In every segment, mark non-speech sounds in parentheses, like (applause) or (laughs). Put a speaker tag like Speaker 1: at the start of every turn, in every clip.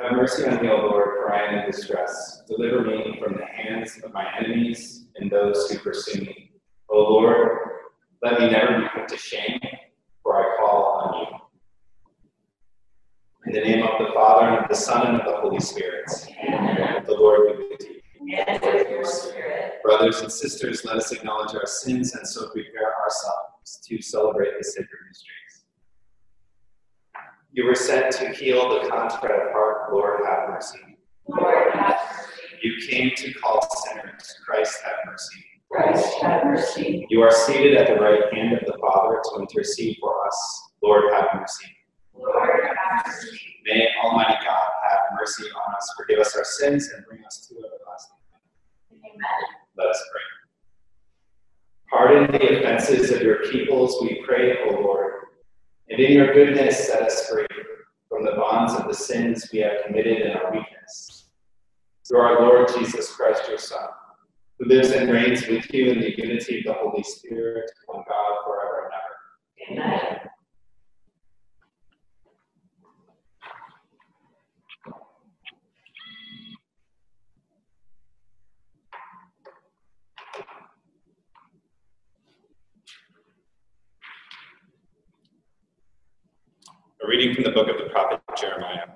Speaker 1: Have mercy on me, O Lord, for I am in distress. Deliver me from the hands of my enemies and those who pursue me. O Lord, let me never be put to shame, for I call on you. In the name of the Father, and of the Son, and of the Holy Spirit.
Speaker 2: Amen.
Speaker 1: The Lord be with you.
Speaker 2: And with your spirit.
Speaker 1: Brothers and sisters, let us acknowledge our sins and so prepare ourselves to celebrate the sacred mysteries. You were sent to heal the contrite heart, Lord, have mercy.
Speaker 2: Lord, have mercy.
Speaker 1: You came to call sinners, Christ, have mercy.
Speaker 2: Christ, have mercy.
Speaker 1: You are seated at the right hand of the Father to intercede for us, Lord, have mercy.
Speaker 2: Lord, have mercy.
Speaker 1: May Almighty God have mercy on us, forgive us our sins, and bring us to everlasting life.
Speaker 2: Amen.
Speaker 1: Let us pray. Pardon the offenses of your peoples, we pray, O Lord, and in your goodness set us free from the bonds of the sins we have committed in our weakness. Through our Lord Jesus Christ, your Son, who lives and reigns with you in the unity of the Holy Spirit, one God, forever and ever.
Speaker 2: Amen.
Speaker 1: A reading from the book of the prophet Jeremiah.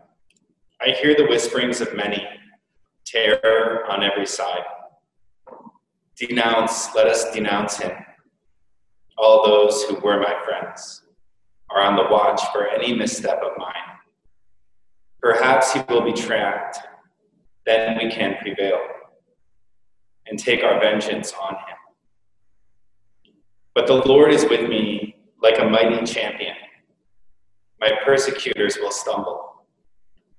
Speaker 1: I hear the whisperings of many, terror on every side. Denounce, let us denounce him. All those who were my friends are on the watch for any misstep of mine. Perhaps he will be tracked, then we can prevail and take our vengeance on him. But the Lord is with me like a mighty champion. My persecutors will stumble.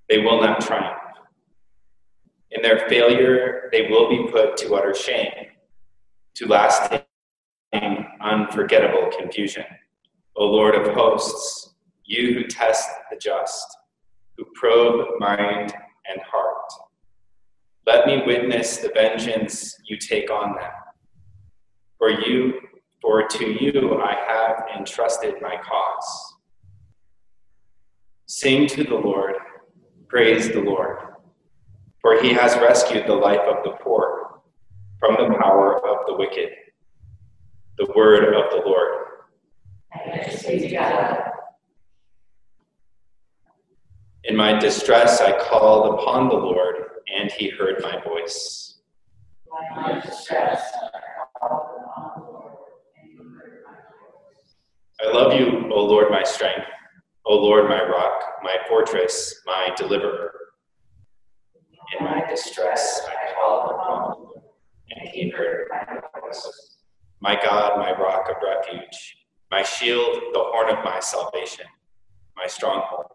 Speaker 1: They will not triumph. In their failure, they will be put to utter shame, to lasting, unforgettable confusion. O Lord of hosts, you who test the just, who probe mind and heart, let me witness the vengeance you take on them. For you, for to you I have entrusted my cause. Sing to the Lord, praise the Lord, for he has rescued the life of the poor from the power of the wicked. The word of the Lord. In my distress, I called upon the Lord, and he heard my voice.
Speaker 2: I
Speaker 1: love you, O Lord, my strength, O Lord, my rock, my fortress, my deliverer. In my distress, I called upon the Lord, and he heard my voice. My God, my rock of refuge, my shield, the horn of my salvation, my stronghold.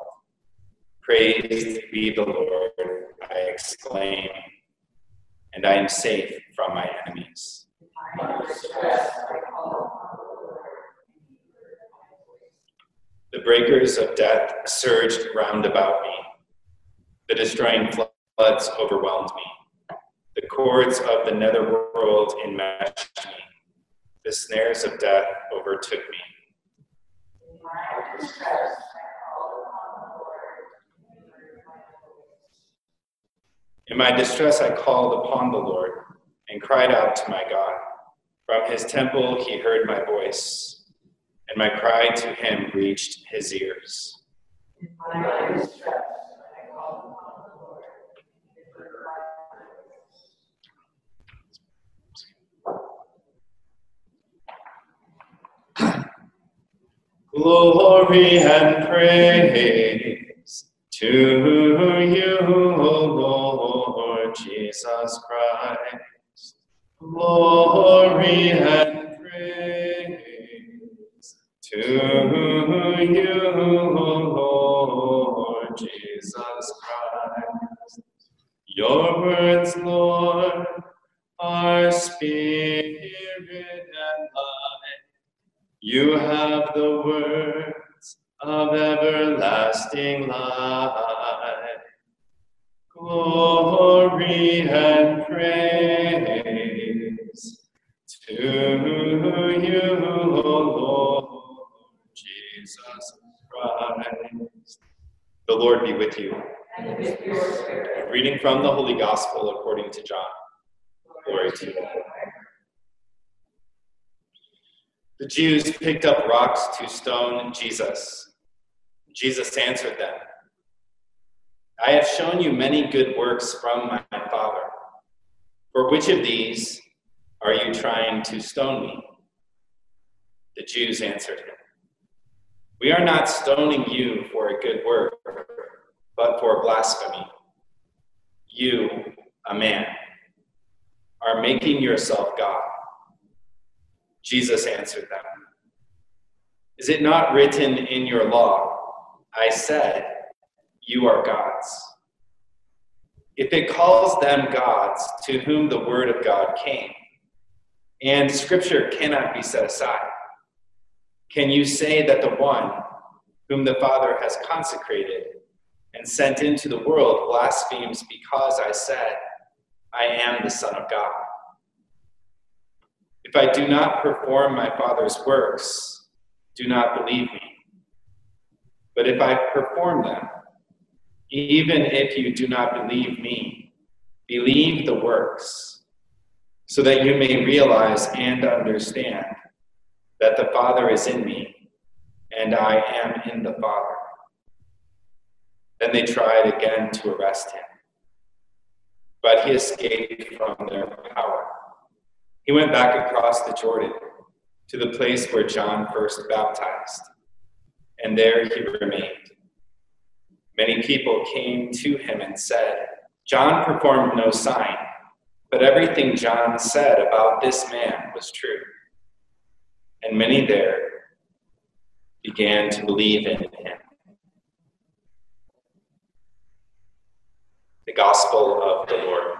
Speaker 1: Praised be the Lord, I exclaim, and I am safe from my enemies.
Speaker 2: In my distress, I called upon the Lord, and you heard my voice.
Speaker 1: The breakers of death surged round about me. The destroying floods overwhelmed me. The cords of the netherworld enmeshed me. The snares of death overtook me.
Speaker 2: In my distress, I called upon the Lord, and you heard my voice.
Speaker 1: In my distress, I called upon the Lord and cried out to my God. From his temple, he heard my voice, and my cry to him reached his ears. Glory and praise to you, Lord Jesus Christ. Glory and to you, Lord Jesus Christ. Your words, Lord, are spirit and life. You have the words of everlasting life. Glory and praise to you, Lord The Lord be with you.
Speaker 2: And with your spirit.
Speaker 1: Reading from the Holy Gospel according to John. Glory to you. The Jews picked up rocks to stone Jesus. Jesus answered them I have shown you many good works from my Father. For which of these are you trying to stone me? The Jews answered him We are not stoning you for a good work, but for blasphemy. You, a man, are making yourself God. Jesus answered them Is it not written in your law, I said, You are gods? If it calls them gods to whom the word of God came, and scripture cannot be set aside, can you say that the one whom the Father has consecrated and sent into the world blasphemes because I said, I am the Son of God? If I do not perform my Father's works, do not believe me. But if I perform them, even if you do not believe me, believe the works, so that you may realize and understand that the Father is in me, and I am in the Father. Then they tried again to arrest him, but he escaped from their power. He went back across the Jordan to the place where John first baptized, and there he remained. Many people came to him and said, John performed no sign, but everything John said about this man was true. And many there began to believe in him. The Gospel of the Lord.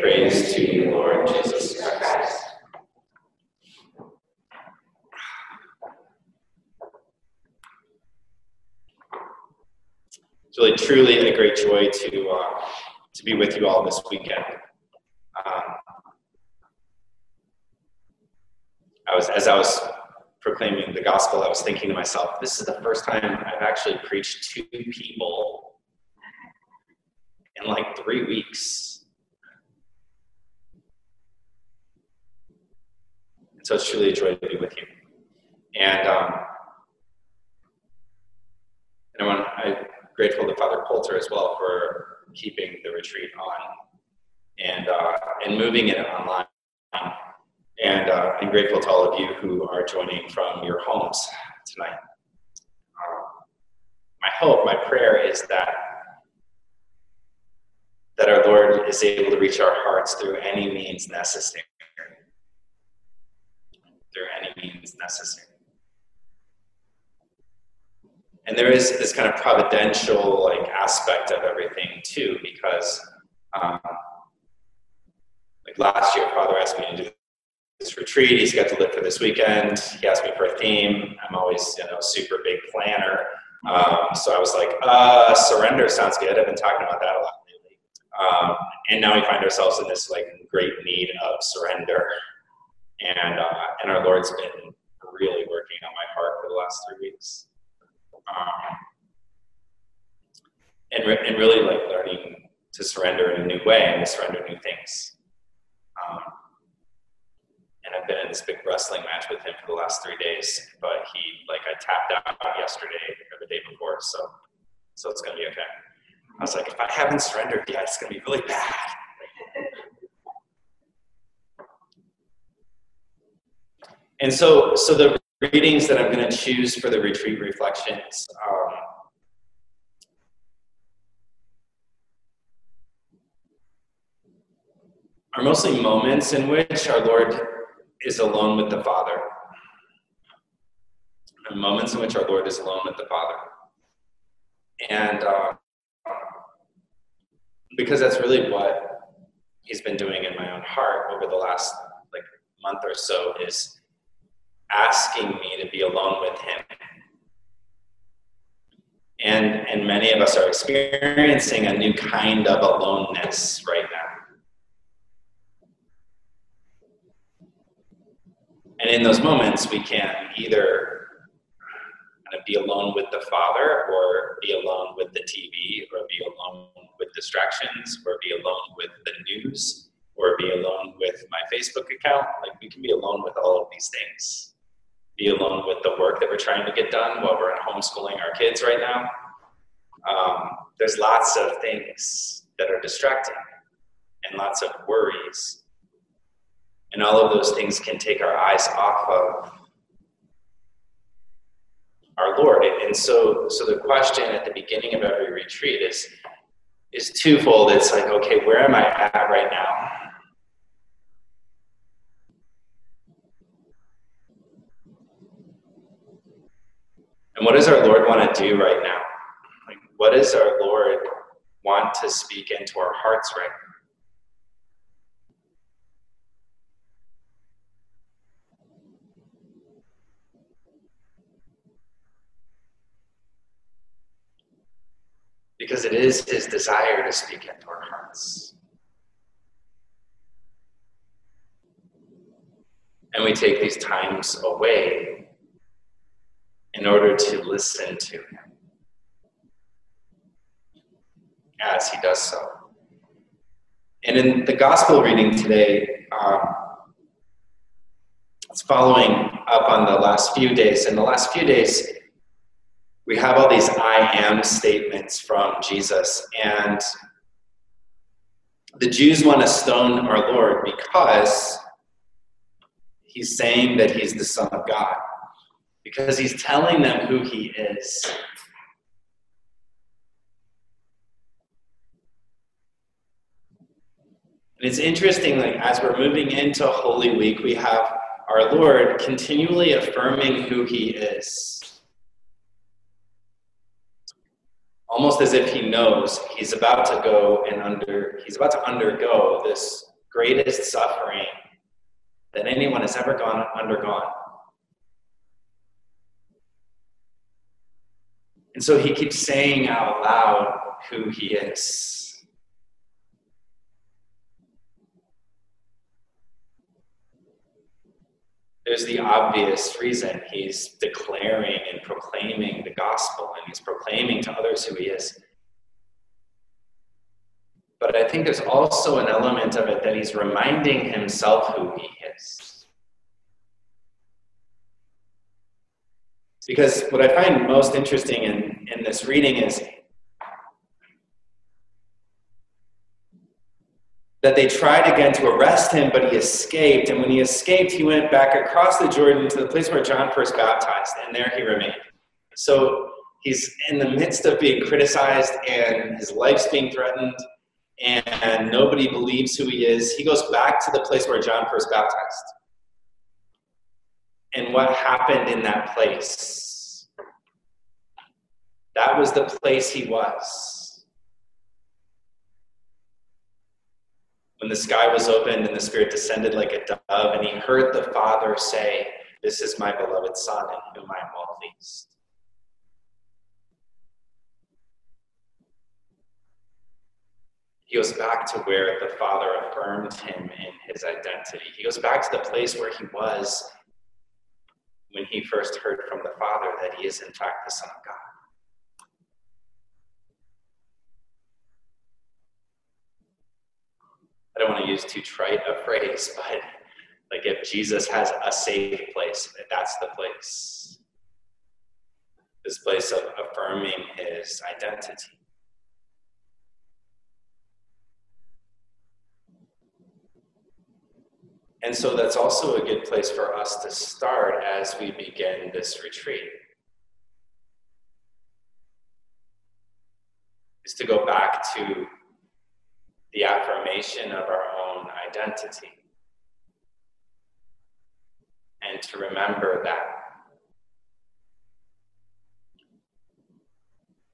Speaker 1: Praise to you, Lord Jesus Christ. It's really, truly a great joy to uh, to be with you all this weekend. Um, I was, as I was proclaiming the gospel, I was thinking to myself, this is the first time I've actually preached to people in like three weeks. And so it's truly a joy to be with you. And um, and I'm grateful to Father Coulter as well for keeping the retreat on and uh, and moving it online. Uh, I'm grateful to all of you who are joining from your homes tonight. Um, my hope, my prayer is that that our Lord is able to reach our hearts through any means necessary. Through any means necessary. And there is this kind of providential like aspect of everything too, because um, like last year, Father asked me to do this retreat. He's got to live for this weekend. He asked me for a theme. I'm always, you know, super big planner. Um, so I was like, uh, surrender sounds good. I've been talking about that a lot lately. Um, and now we find ourselves in this like great need of surrender. And, uh, and our Lord's been really working on my heart for the last three weeks. Um, and, re- and really like learning to surrender in a new way and to surrender new things. Um, and I've been in this big wrestling match with him for the last three days. But he, like, I tapped out yesterday or the day before, so so it's gonna be okay. I was like, if I haven't surrendered yet, it's gonna be really bad. And so, so the readings that I'm going to choose for the retreat reflections um, are mostly moments in which our Lord is alone with the Father. Moments in which our Lord is alone with the Father. And uh, because that's really what He's been doing in my own heart over the last like month or so is asking me to be alone with Him. And, and many of us are experiencing a new kind of aloneness right now. And in those moments, we can either uh, be alone with the Father, or be alone with the TV, or be alone with distractions, or be alone with the news, or be alone with my Facebook account. Like we can be alone with all of these things. Be alone with the work that we're trying to get done while we're homeschooling our kids right now. Um, there's lots of things that are distracting and lots of worries. And all of those things can take our eyes off of our Lord. And so, so the question at the beginning of every retreat is, is twofold. It's like, okay, where am I at right now? And what does our Lord want to do right now? Like, what does our Lord want to speak into our hearts right now? Because it is his desire to speak into our hearts. And we take these times away in order to listen to him as he does so. And in the gospel reading today, um, it's following up on the last few days. In the last few days, we have all these I am statements from Jesus. And the Jews want to stone our Lord because he's saying that he's the Son of God, because he's telling them who he is. And it's interesting, like as we're moving into Holy Week, we have our Lord continually affirming who he is. Almost as if he knows he's about to go and under he's about to undergo this greatest suffering that anyone has ever gone undergone. And so he keeps saying out loud who he is there's the obvious reason he's declaring and proclaiming the gospel and he's proclaiming to others who he is. But I think there's also an element of it that he's reminding himself who he is. Because what I find most interesting in, in this reading is that they tried again to arrest him, but he escaped. And when he escaped, he went back across the Jordan to the place where John first baptized, and there he remained. So he's in the midst of being criticized, and his life's being threatened, and nobody believes who he is. He goes back to the place where John first baptized. And what happened in that place? That was the place he was. When the sky was opened and the Spirit descended like a dove, and he heard the Father say, This is my beloved Son, in whom I am well pleased. He goes back to where the Father affirmed him in his identity. He goes back to the place where he was when he first heard from the Father that he is, in fact, the Son of God. I don't want to use too trite a phrase, (laughs) but like if Jesus has a safe place, that's the place. This place of affirming his identity. And so that's also a good place for us to start as we begin this retreat. Is to go back to the affirmation of our own identity. And to remember that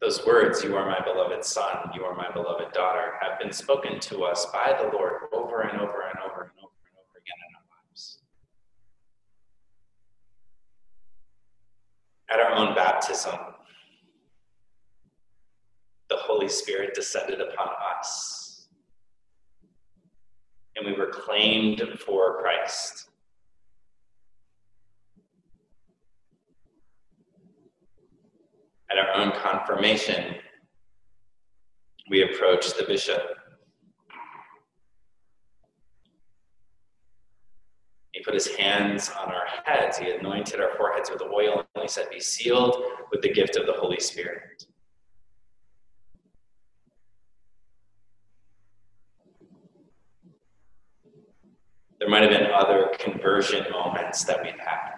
Speaker 1: those words, you are my beloved son, you are my beloved daughter, have been spoken to us by the Lord over and over and over and over and over again in our lives. At our own baptism, the Holy Spirit descended upon us and we were claimed for Christ. At our own confirmation, we approach the bishop. He put his hands on our heads. He anointed our foreheads with oil, and he said, Be sealed with the gift of the Holy Spirit. There might have been other conversion moments that we've had.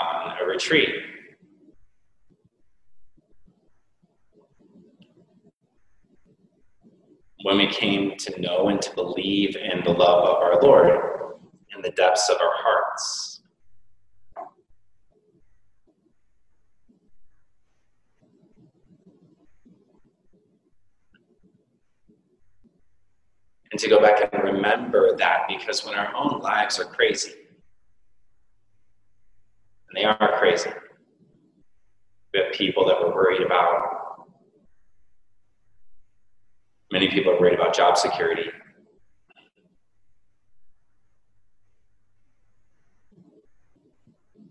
Speaker 1: On a retreat, when we came to know and to believe in the love of our Lord in the depths of our hearts. And to go back and remember that because when our own lives are crazy, and they are crazy, we have people that we're worried about Many people are worried about job security.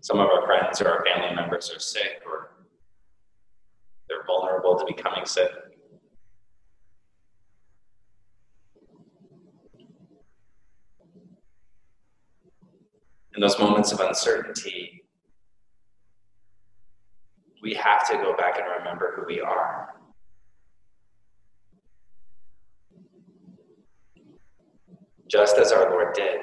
Speaker 1: Some of our friends or our family members are sick or they're vulnerable to becoming sick. In those moments of uncertainty, we have to go back and remember who we are. just as our Lord did.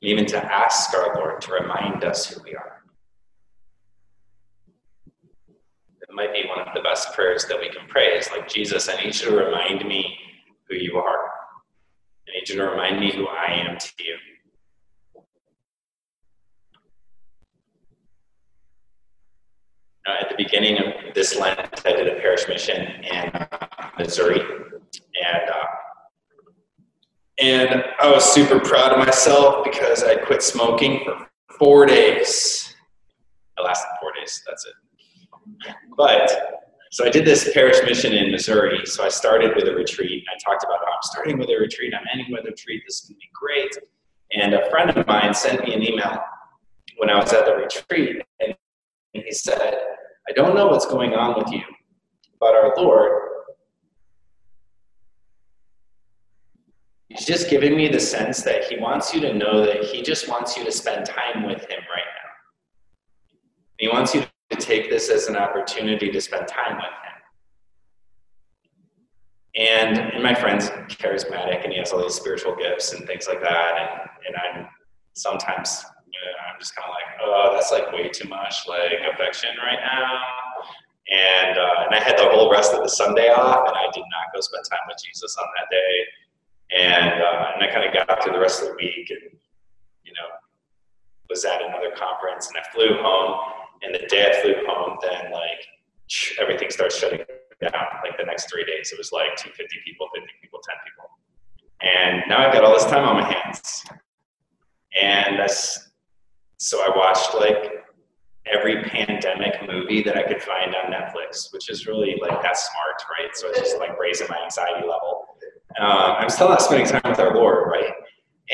Speaker 1: Even to ask our Lord to remind us who we are. It might be one of the best prayers that we can pray is like, Jesus, I need you to remind me who you are. I need you to remind me who I am to you. Uh, at the beginning of this Lent, I did a parish mission in Missouri, and uh, and I was super proud of myself because I quit smoking for four days. I lasted four days. That's it. But so I did this parish mission in Missouri. So I started with a retreat. I talked about I'm starting with a retreat. I'm ending with a retreat. This is going to be great. And a friend of mine sent me an email when I was at the retreat, and he said, "I don't know what's going on with you, but our Lord He's just giving me the sense that he wants you to know that he just wants you to spend time with him right now. He wants you take this as an opportunity to spend time with him. And, and my friend's charismatic and he has all these spiritual gifts and things like that. And, and I'm sometimes, I'm just kind of like, oh, that's like way too much like affection right now. And, uh, and I had the whole rest of the Sunday off and I did not go spend time with Jesus on that day and uh, and I kind of got through the rest of the week, and you know, was at another conference, and I flew home. And the day I flew home, then like everything starts shutting down. Like the next three days, it was like 250 people, 50 people, 10 people, and now I've got all this time on my hands. And that's so I watched like every pandemic movie that I could find on Netflix, which is really like that's smart, right? So it's just like raising my anxiety level. Um, I'm still not spending time with our Lord, right?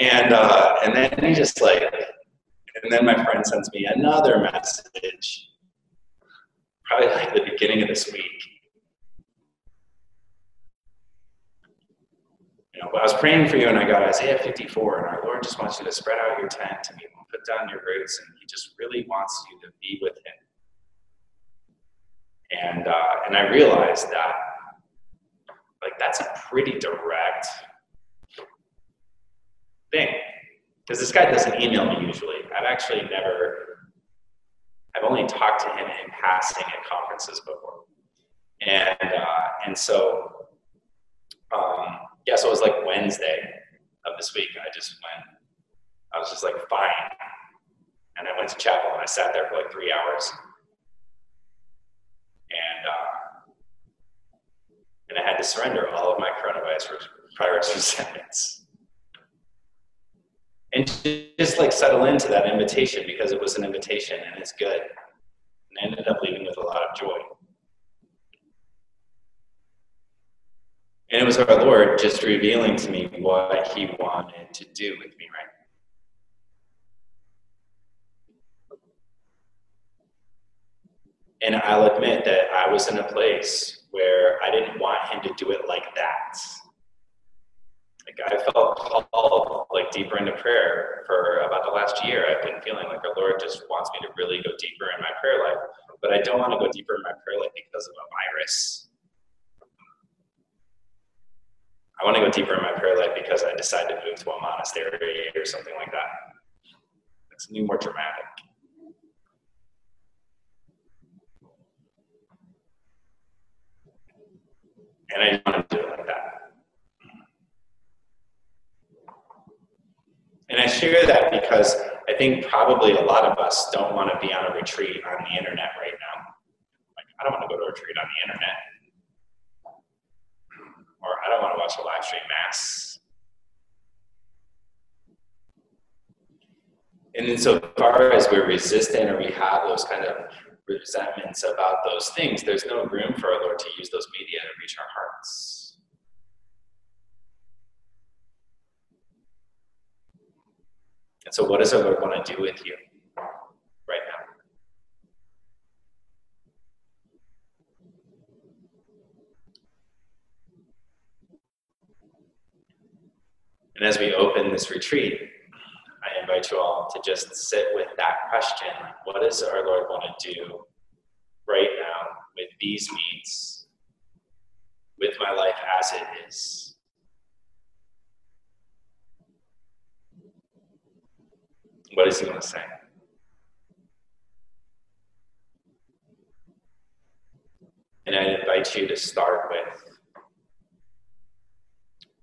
Speaker 1: And uh, and then he just like, and then my friend sends me another message, probably like the beginning of this week. You know, but I was praying for you, and I got Isaiah 54, and our Lord just wants you to spread out your tent and put down your roots, and He just really wants you to be with Him. And uh, and I realized that like that's a pretty direct thing. Because this guy doesn't email me usually. I've actually never, I've only talked to him in passing at conferences before. And, uh, and so, um, yeah, so it was like Wednesday of this week. I just went, I was just like, fine. And I went to chapel and I sat there for like three hours. And, uh, and I had to surrender all of my coronavirus virus resentments and just like settle into that invitation because it was an invitation and it's good. And I ended up leaving with a lot of joy. And it was our Lord just revealing to me what He wanted to do with me, right? And I'll admit that I was in a place where I didn't want Him to do it like that. Like I felt called like deeper into prayer for about the last year. I've been feeling like the Lord just wants me to really go deeper in my prayer life. But I don't want to go deeper in my prayer life because of a virus. I want to go deeper in my prayer life because I decided to move to a monastery or something like that. Like something more dramatic. And I want to do it like that. And I share that because I think probably a lot of us don't want to be on a retreat on the internet right now. Like, I don't want to go to a retreat on the internet. Or I don't want to watch a live stream mass. And then so far as we're resistant or we have those kind of resentments about those things, there's no room for our Lord to use those media to reach our hearts. And so, what does our Lord want to do with you right now? And as we open this retreat, I invite you all to just sit with that question. What does our Lord want to do right now with these needs, with my life as it is? What does he going to say? And I invite you to start with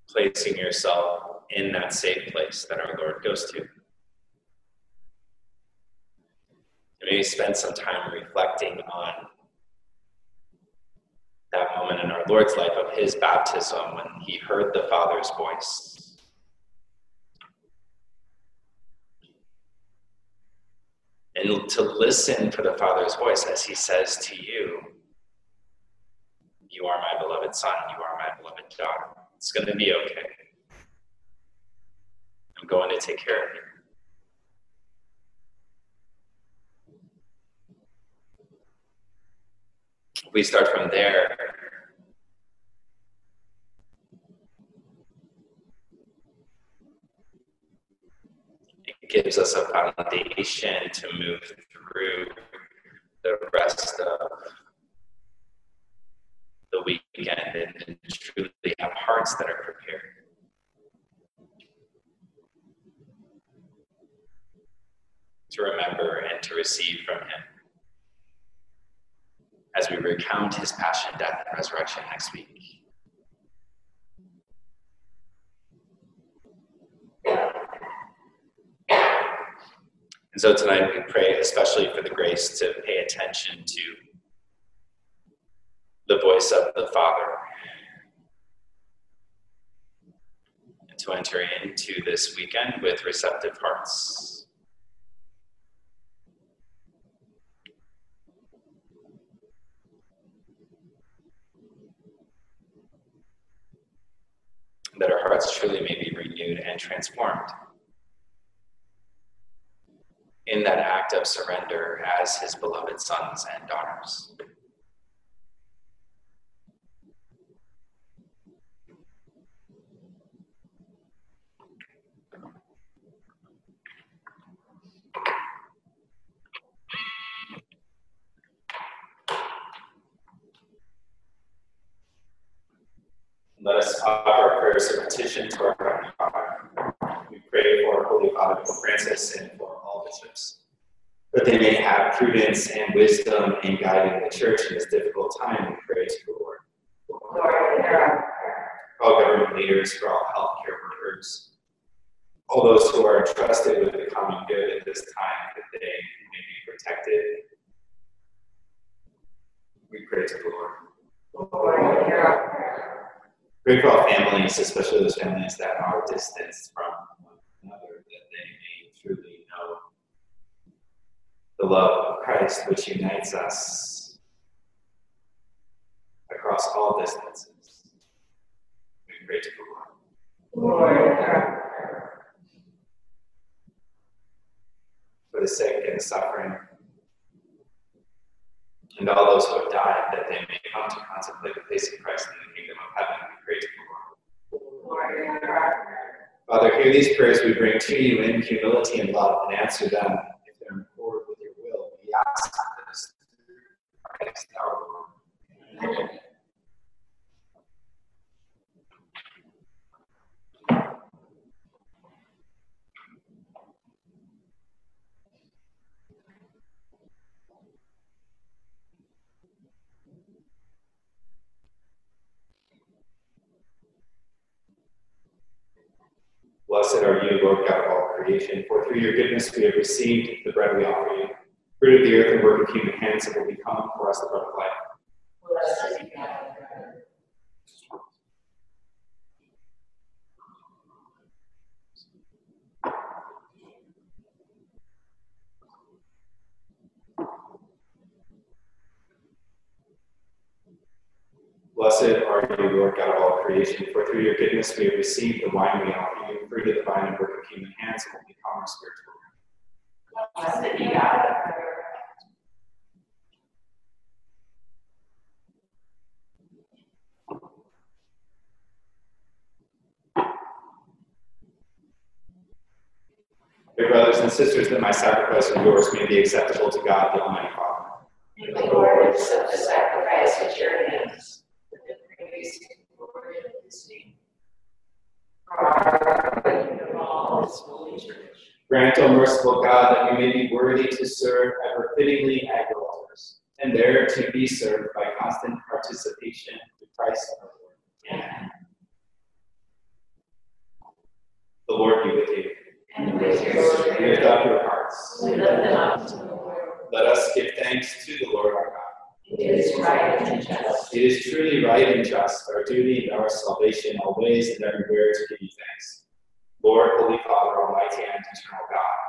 Speaker 1: placing yourself in that safe place that our Lord goes to. Maybe spend some time reflecting on that moment in our Lord's life of his baptism when he heard the Father's voice. And to listen for the Father's voice as he says to you, You are my beloved Son, you are my beloved daughter. It's going to be okay. I'm going to take care of you. We start from there. It gives us a foundation to move through the rest of the weekend and truly have hearts that are prepared. To remember and to receive from Him as we recount His passion, death, and resurrection next week. And so tonight we pray especially for the grace to pay attention to the voice of the Father and to enter into this weekend with receptive hearts. That our hearts truly may be renewed and transformed in that act of surrender as his beloved sons and daughters. Let us offer our prayers of petition to our Father. We pray for Holy Father Francis and bishops, that they may have prudence and wisdom in guiding the church in this difficult time. We pray to the Lord.
Speaker 2: Lord, hear our prayer.
Speaker 1: For all government leaders, for all healthcare workers, all those who are entrusted with the common good at this time, that they may be protected. We pray to the Lord.
Speaker 2: Lord, hear our prayer.
Speaker 1: Pray for all families, especially those families that are distanced from one another, that they may truly know the love of Christ which unites us across all distances. We pray to the Lord.
Speaker 2: Lord.
Speaker 1: For the sick and the suffering, and all those who have died, that they may come to contemplate the face of Christ in the kingdom of heaven. We pray to the Lord.
Speaker 2: Lord.
Speaker 1: Father, hear these prayers we bring to you in humility and love, and answer them if they're in accord with your will. We ask this through Blessed are you, Lord God of all creation, for through your goodness we have received the bread we offer you. Fruit of the earth and work of human hands, it will become for us the bread of life.
Speaker 2: Blessed
Speaker 1: are you, Lord God of all creation, for through your goodness we have received the wine we offer you. Fruit of the vine and work of human hands, it will become our spiritual.
Speaker 2: Blessed be God. forever.
Speaker 1: Dear brothers and sisters, that my sacrifice and yours may be acceptable to God, the Almighty Father.
Speaker 2: May the Lord accept the sacrifice at your hands for the praise and glory of his name. For our of his holy church.
Speaker 1: Grant, O merciful God, that we may be worthy to serve ever fittingly at your altars, and there to be served by constant participation in Christ our Lord.
Speaker 2: Amen.
Speaker 1: The Lord be with you.
Speaker 2: And with your
Speaker 1: Lift up your hearts.
Speaker 2: we lift them up to the Lord.
Speaker 1: Let us give thanks to the Lord our God.
Speaker 2: It is right and just.
Speaker 1: It is truly right and just, our duty and our salvation, always and everywhere to give you thanks. Lord, Holy Father, Almighty and eternal God,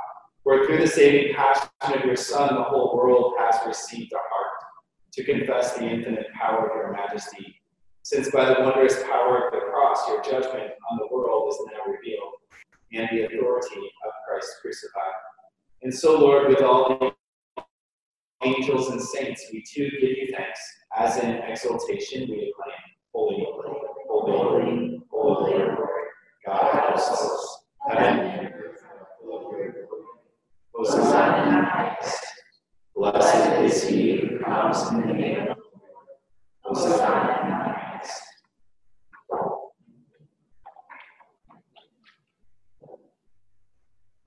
Speaker 1: for through the saving passion of your Son, the whole world has received a heart to confess the infinite power of your majesty. Since by the wondrous power of the cross, your judgment on the world is now revealed, and the authority of Christ crucified. And so, Lord, with all the angels and saints, we too give you thanks, as in exaltation we acclaim, Holy, holy, holy, holy, holy, God of hosts, heaven and earth. Blessed is he who comes in the name of the Lord. Hosanna
Speaker 2: Hosanna
Speaker 1: in
Speaker 2: in
Speaker 1: the
Speaker 2: the
Speaker 1: highest.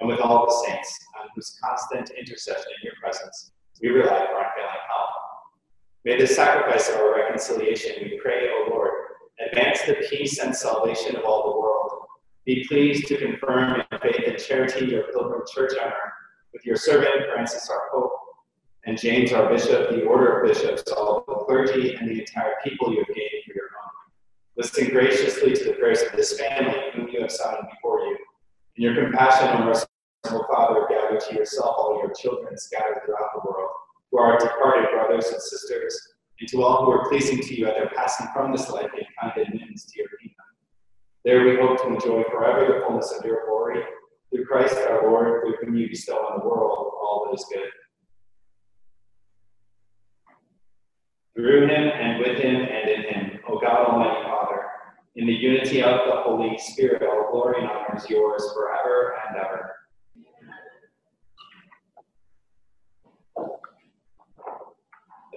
Speaker 1: and with all the saints, on whose constant intercession in your presence we rely for unfailing help. May the sacrifice of our reconciliation, we pray, O Lord, advance the peace and salvation of all the world. Be pleased to confirm in faith and charity your pilgrim church on earth with your servant Francis our Pope, and James our Bishop, the order of bishops, all the clergy, and the entire people you have gained for your own. Listen graciously to the prayers of this family whom you have summoned before you. In your compassion, O merciful Father, gather to yourself all your children scattered throughout the world, who are departed brothers and sisters, and to all who are pleasing to you at their passing from this life and kind admittance to your kingdom. There we hope to enjoy forever the fullness of your glory through Christ our Lord, through whom you bestow on the world all that is good. Through him and with him and in him, O God Almighty Father, in the unity of the Holy Spirit, all glory and honor is yours forever and ever. At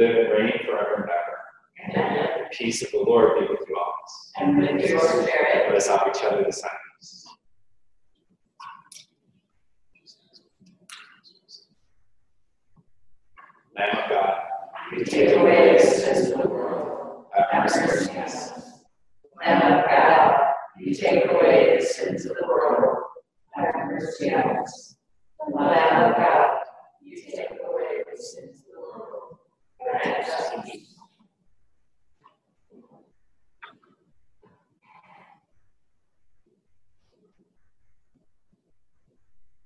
Speaker 1: live and reign forever and ever.
Speaker 2: Amen.
Speaker 1: The peace of the Lord be with you always.
Speaker 2: And with your spirit.
Speaker 1: Let us offer each other the sign. Lamb of God,
Speaker 2: You take away the sins of the world.
Speaker 1: have mercy
Speaker 2: on us. Lamb of God, you take away the sins of the world. Have mercy on us. Lamb of God, you take away the sins of the world. Grant us peace.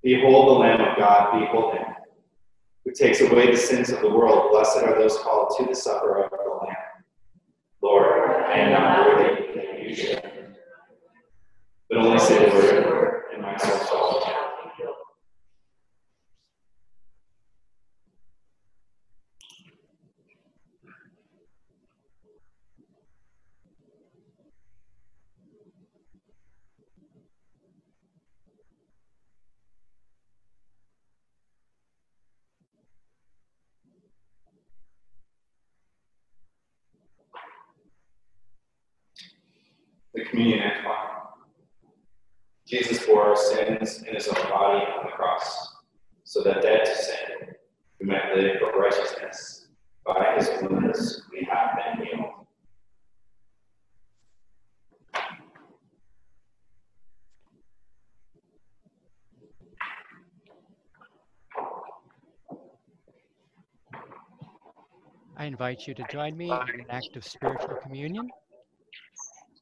Speaker 1: Behold the Lamb of God, behold him, who takes away the sins of the world. Blessed are those called to the supper of the Lamb. Lord, I am not worthy that you should, but only say the word, and my soul shall be healed. Communion Antiphon. Jesus bore our sins in his own body on the cross, so that dead to sin, we might live for righteousness. By his wounds we have been healed.
Speaker 3: I invite you to join me in an act of spiritual communion.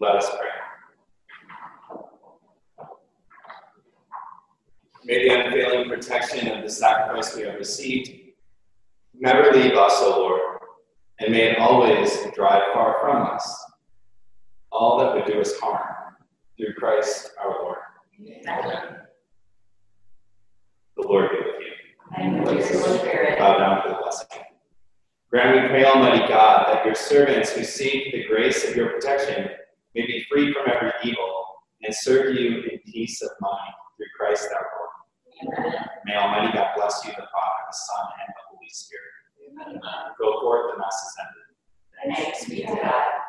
Speaker 3: Let us pray.
Speaker 1: May the unfailing protection of the sacrifice we have received never leave us, O Lord, and may it always drive far from us all that would do us harm. Through Christ our Lord.
Speaker 2: Amen.
Speaker 1: The Lord be with you.
Speaker 2: And with your spirit.
Speaker 1: Bow down for the blessing. Grant, we pray, Almighty God, that your servants who seek the grace of your protection may be free from every evil and serve you in peace of mind through Christ our Lord.
Speaker 2: Amen.
Speaker 1: May Almighty God bless you, the Father, the Son, and the Holy Spirit.
Speaker 2: Amen.
Speaker 1: Go forth, the Mass is ended.
Speaker 2: Thanks be to God.